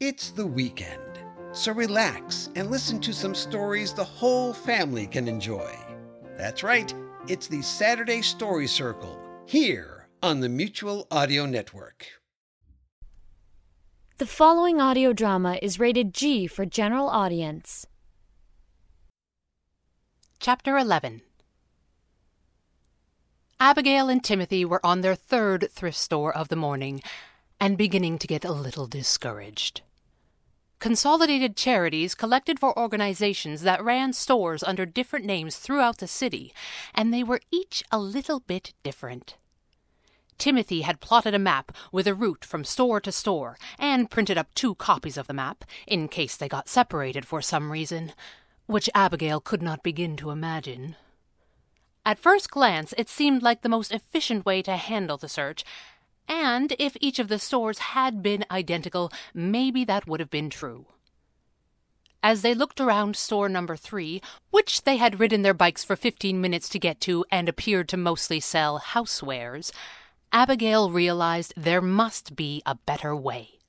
It's the weekend, so relax and listen to some stories the whole family can enjoy. That's right, it's the Saturday Story Circle here on the Mutual Audio Network. The following audio drama is rated G for general audience. Chapter 11 Abigail and Timothy were on their third thrift store of the morning and beginning to get a little discouraged. Consolidated Charities collected for organizations that ran stores under different names throughout the city, and they were each a little bit different. Timothy had plotted a map with a route from store to store and printed up two copies of the map in case they got separated for some reason, which Abigail could not begin to imagine. At first glance, it seemed like the most efficient way to handle the search, and if each of the stores had been identical, maybe that would have been true. As they looked around store number three, which they had ridden their bikes for fifteen minutes to get to and appeared to mostly sell housewares, Abigail realized there must be a better way.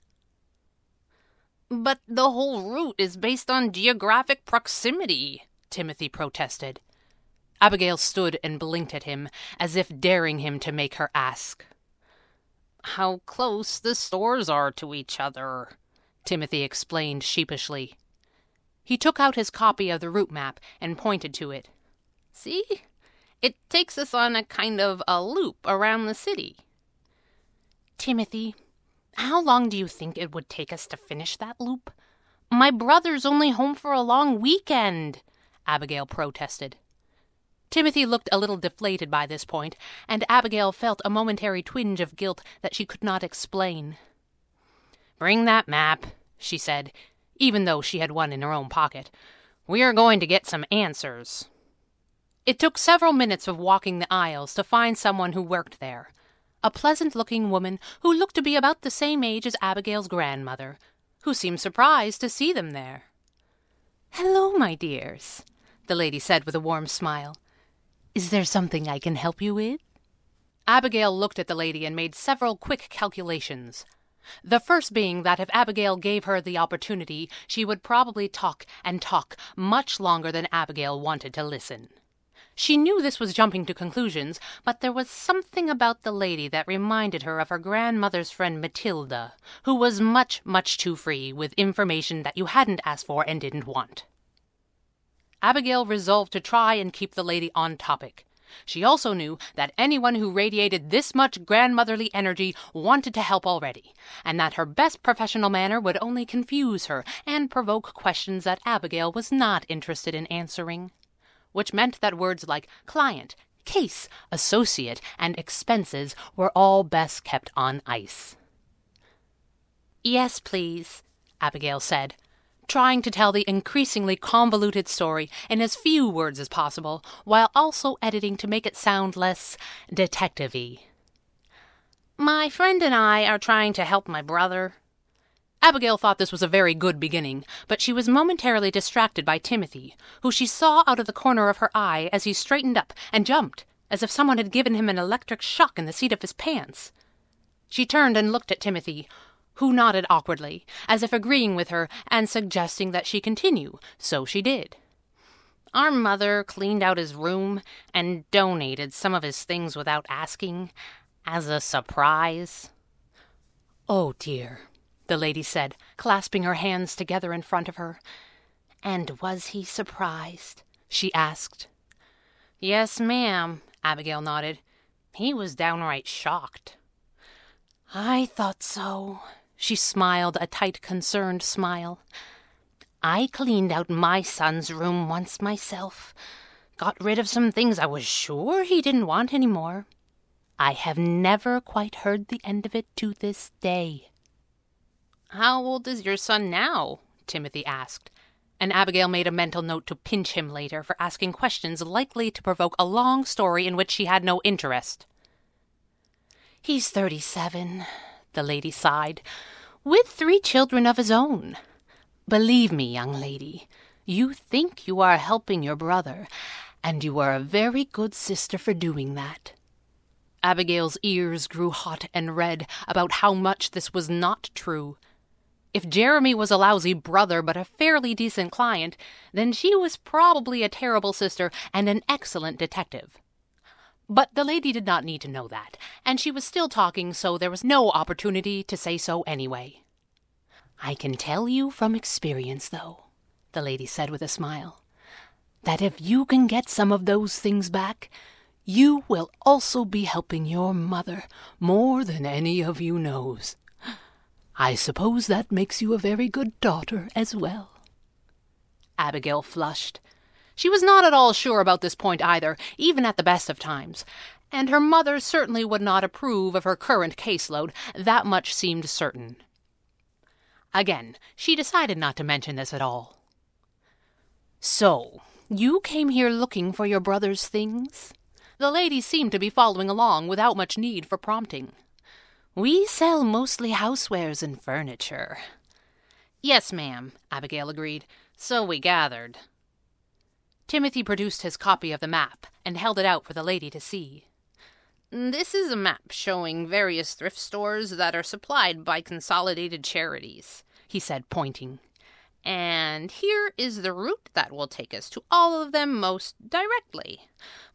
But the whole route is based on geographic proximity, Timothy protested. Abigail stood and blinked at him, as if daring him to make her ask. How close the stores are to each other, Timothy explained sheepishly. He took out his copy of the route map and pointed to it. See? It takes us on a kind of a loop around the city. Timothy, how long do you think it would take us to finish that loop? My brother's only home for a long weekend, Abigail protested. Timothy looked a little deflated by this point, and Abigail felt a momentary twinge of guilt that she could not explain. Bring that map, she said, even though she had one in her own pocket. We are going to get some answers. It took several minutes of walking the aisles to find someone who worked there. A pleasant looking woman who looked to be about the same age as Abigail's grandmother, who seemed surprised to see them there. Hello, my dears, the lady said with a warm smile. Is there something I can help you with? Abigail looked at the lady and made several quick calculations. The first being that if Abigail gave her the opportunity, she would probably talk and talk much longer than Abigail wanted to listen. She knew this was jumping to conclusions, but there was something about the lady that reminded her of her grandmother's friend Matilda, who was much, much too free with information that you hadn't asked for and didn't want. Abigail resolved to try and keep the lady on topic. She also knew that anyone who radiated this much grandmotherly energy wanted to help already, and that her best professional manner would only confuse her and provoke questions that Abigail was not interested in answering. Which meant that words like client, case, associate, and expenses were all best kept on ice. Yes, please, Abigail said, trying to tell the increasingly convoluted story in as few words as possible, while also editing to make it sound less detective. My friend and I are trying to help my brother. Abigail thought this was a very good beginning, but she was momentarily distracted by Timothy, who she saw out of the corner of her eye as he straightened up and jumped, as if someone had given him an electric shock in the seat of his pants. She turned and looked at Timothy, who nodded awkwardly, as if agreeing with her and suggesting that she continue, so she did. Our mother cleaned out his room and donated some of his things without asking, as a surprise. Oh, dear, the lady said, clasping her hands together in front of her. And was he surprised? she asked. Yes, ma'am, Abigail nodded. He was downright shocked. I thought so, she smiled a tight, concerned smile. I cleaned out my son's room once myself. Got rid of some things I was sure he didn't want any more. I have never quite heard the end of it to this day. How old is your son now? Timothy asked, and Abigail made a mental note to pinch him later for asking questions likely to provoke a long story in which she had no interest. He's thirty seven, the lady sighed, with three children of his own. Believe me, young lady, you think you are helping your brother, and you are a very good sister for doing that. Abigail's ears grew hot and red about how much this was not true. If Jeremy was a lousy brother but a fairly decent client, then she was probably a terrible sister and an excellent detective. But the lady did not need to know that, and she was still talking, so there was no opportunity to say so anyway. I can tell you from experience, though, the lady said with a smile, that if you can get some of those things back, you will also be helping your mother more than any of you knows. I suppose that makes you a very good daughter as well. Abigail flushed. She was not at all sure about this point either, even at the best of times. And her mother certainly would not approve of her current caseload, that much seemed certain. Again, she decided not to mention this at all. So, you came here looking for your brother's things? The lady seemed to be following along without much need for prompting. We sell mostly housewares and furniture. Yes, ma'am, Abigail agreed. So we gathered. Timothy produced his copy of the map and held it out for the lady to see. This is a map showing various thrift stores that are supplied by consolidated charities, he said, pointing. And here is the route that will take us to all of them most directly.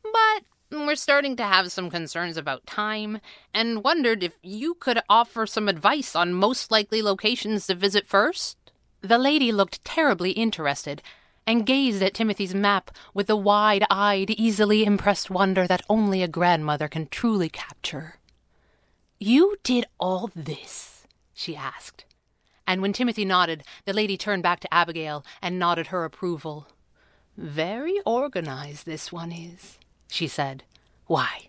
But we're starting to have some concerns about time and wondered if you could offer some advice on most likely locations to visit first. The lady looked terribly interested and gazed at Timothy's map with the wide eyed, easily impressed wonder that only a grandmother can truly capture. You did all this? she asked. And when Timothy nodded, the lady turned back to Abigail and nodded her approval. Very organized, this one is, she said. Why,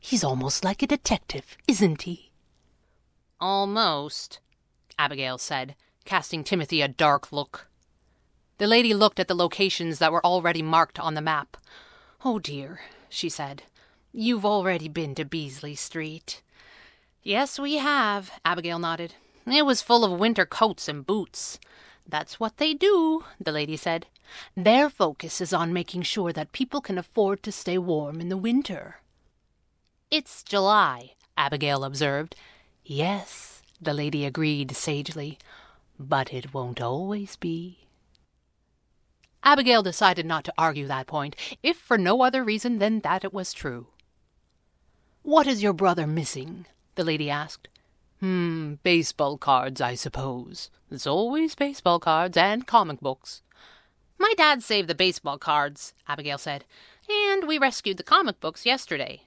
he's almost like a detective, isn't he? Almost, Abigail said, casting Timothy a dark look. The lady looked at the locations that were already marked on the map. Oh dear, she said. You've already been to Beasley Street. Yes, we have, Abigail nodded. It was full of winter coats and boots. That's what they do, the lady said. Their focus is on making sure that people can afford to stay warm in the winter. It's July, Abigail observed. Yes, the lady agreed sagely, but it won't always be. Abigail decided not to argue that point, if for no other reason than that it was true. What is your brother missing? the lady asked. Hmm, baseball cards, I suppose. It's always baseball cards and comic books. My dad saved the baseball cards, Abigail said, and we rescued the comic books yesterday.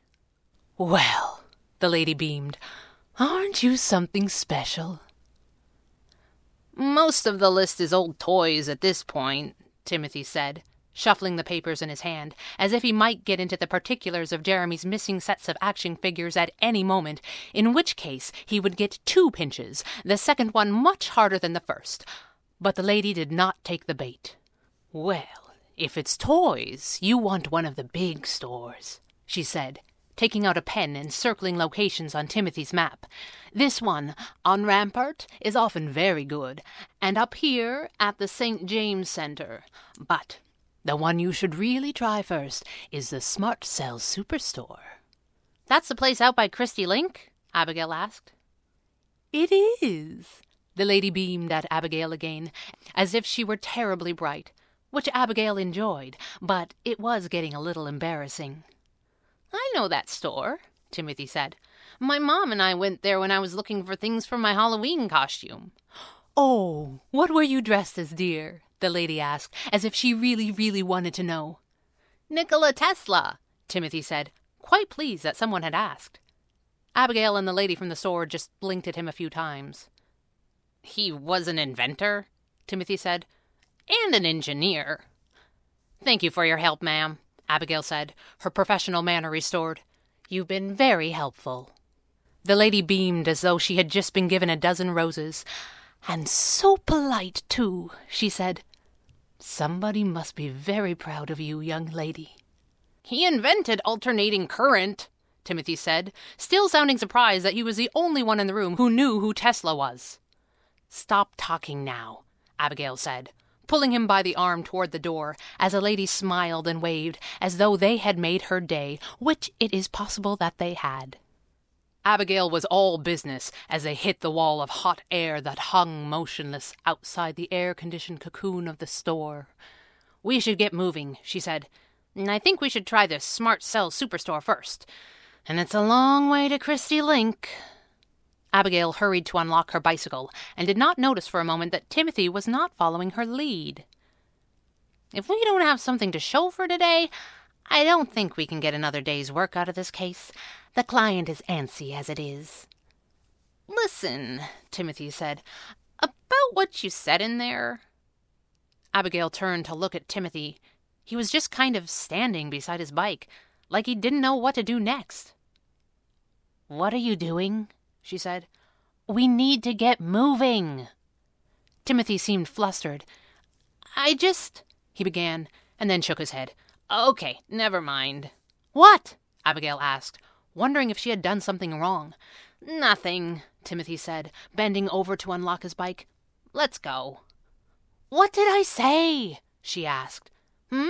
Well, the lady beamed, aren't you something special? Most of the list is old toys at this point, Timothy said, shuffling the papers in his hand, as if he might get into the particulars of Jeremy's missing sets of action figures at any moment, in which case he would get two pinches, the second one much harder than the first. But the lady did not take the bait. Well, if it's toys, you want one of the big stores, she said, taking out a pen and circling locations on Timothy's map. This one, on Rampart, is often very good, and up here at the St. James Center. But the one you should really try first is the Smart Cells Superstore. That's the place out by Christie Link? Abigail asked. It is. The lady beamed at Abigail again, as if she were terribly bright, which Abigail enjoyed, but it was getting a little embarrassing. I know that store, Timothy said. My mom and I went there when I was looking for things for my Halloween costume. Oh, what were you dressed as, dear? the lady asked, as if she really, really wanted to know. Nikola Tesla, Timothy said, quite pleased that someone had asked. Abigail and the lady from the store just blinked at him a few times. He was an inventor, Timothy said, and an engineer. Thank you for your help, ma'am, Abigail said, her professional manner restored. You've been very helpful. The lady beamed as though she had just been given a dozen roses. And so polite, too, she said. Somebody must be very proud of you, young lady. He invented alternating current, Timothy said, still sounding surprised that he was the only one in the room who knew who Tesla was. Stop talking now, Abigail said, pulling him by the arm toward the door, as a lady smiled and waved, as though they had made her day, which it is possible that they had. Abigail was all business as they hit the wall of hot air that hung motionless outside the air conditioned cocoon of the store. We should get moving, she said. I think we should try the Smart Cell Superstore first. And it's a long way to Christie Link. Abigail hurried to unlock her bicycle and did not notice for a moment that Timothy was not following her lead. If we don't have something to show for today, I don't think we can get another day's work out of this case. The client is antsy as it is. Listen, Timothy said, about what you said in there. Abigail turned to look at Timothy. He was just kind of standing beside his bike, like he didn't know what to do next. What are you doing? She said. We need to get moving. Timothy seemed flustered. I just. he began, and then shook his head. Okay, never mind. What? Abigail asked, wondering if she had done something wrong. Nothing, Timothy said, bending over to unlock his bike. Let's go. What did I say? she asked. Hmm?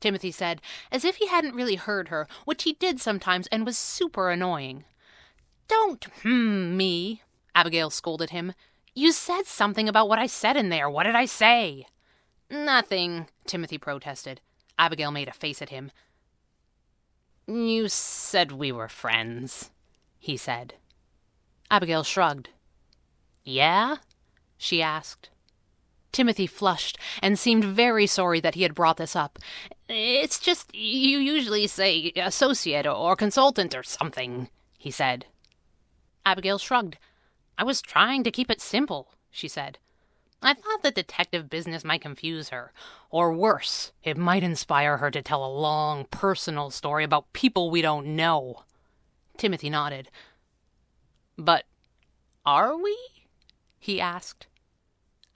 Timothy said, as if he hadn't really heard her, which he did sometimes and was super annoying. Don't hmm me, Abigail scolded him. You said something about what I said in there. What did I say? Nothing, Timothy protested. Abigail made a face at him. You said we were friends, he said. Abigail shrugged. Yeah? she asked. Timothy flushed and seemed very sorry that he had brought this up. It's just you usually say associate or consultant or something, he said. Abigail shrugged. I was trying to keep it simple, she said. I thought the detective business might confuse her, or worse, it might inspire her to tell a long personal story about people we don't know. Timothy nodded. But are we? he asked.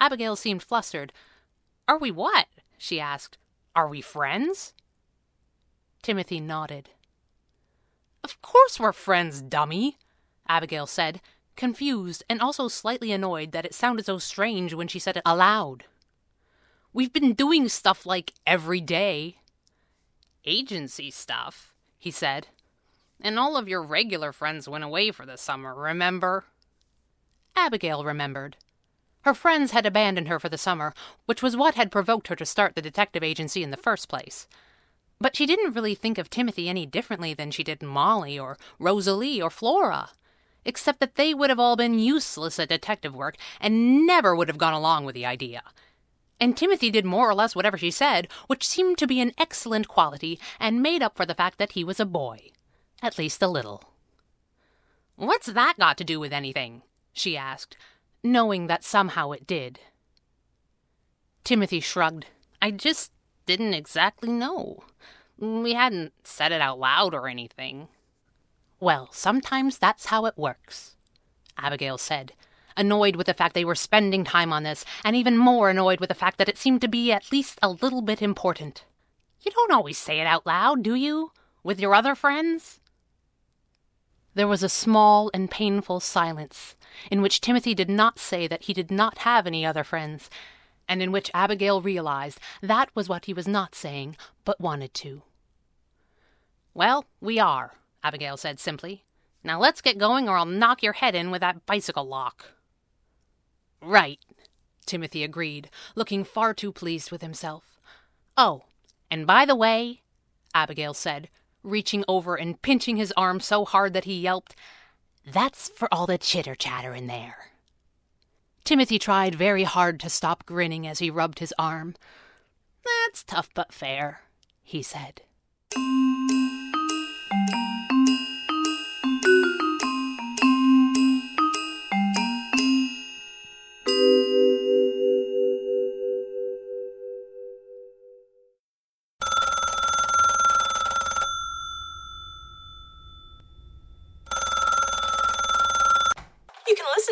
Abigail seemed flustered. Are we what? she asked. Are we friends? Timothy nodded. Of course we're friends, dummy, Abigail said, confused and also slightly annoyed that it sounded so strange when she said it aloud. We've been doing stuff like every day. Agency stuff, he said. And all of your regular friends went away for the summer, remember? Abigail remembered. Her friends had abandoned her for the summer, which was what had provoked her to start the detective agency in the first place. But she didn't really think of Timothy any differently than she did Molly or Rosalie or Flora except that they would have all been useless at detective work and never would have gone along with the idea. And Timothy did more or less whatever she said, which seemed to be an excellent quality and made up for the fact that he was a boy. At least a little. What's that got to do with anything? she asked, knowing that somehow it did. Timothy shrugged. I just didn't exactly know. We hadn't said it out loud or anything. Well, sometimes that's how it works, Abigail said, annoyed with the fact they were spending time on this, and even more annoyed with the fact that it seemed to be at least a little bit important. You don't always say it out loud, do you? With your other friends? There was a small and painful silence, in which Timothy did not say that he did not have any other friends, and in which Abigail realized that was what he was not saying, but wanted to. Well, we are, Abigail said simply. Now let's get going or I'll knock your head in with that bicycle lock. Right, Timothy agreed, looking far too pleased with himself. Oh, and by the way, Abigail said, reaching over and pinching his arm so hard that he yelped, that's for all the chitter chatter in there. Timothy tried very hard to stop grinning as he rubbed his arm. That's tough but fair, he said.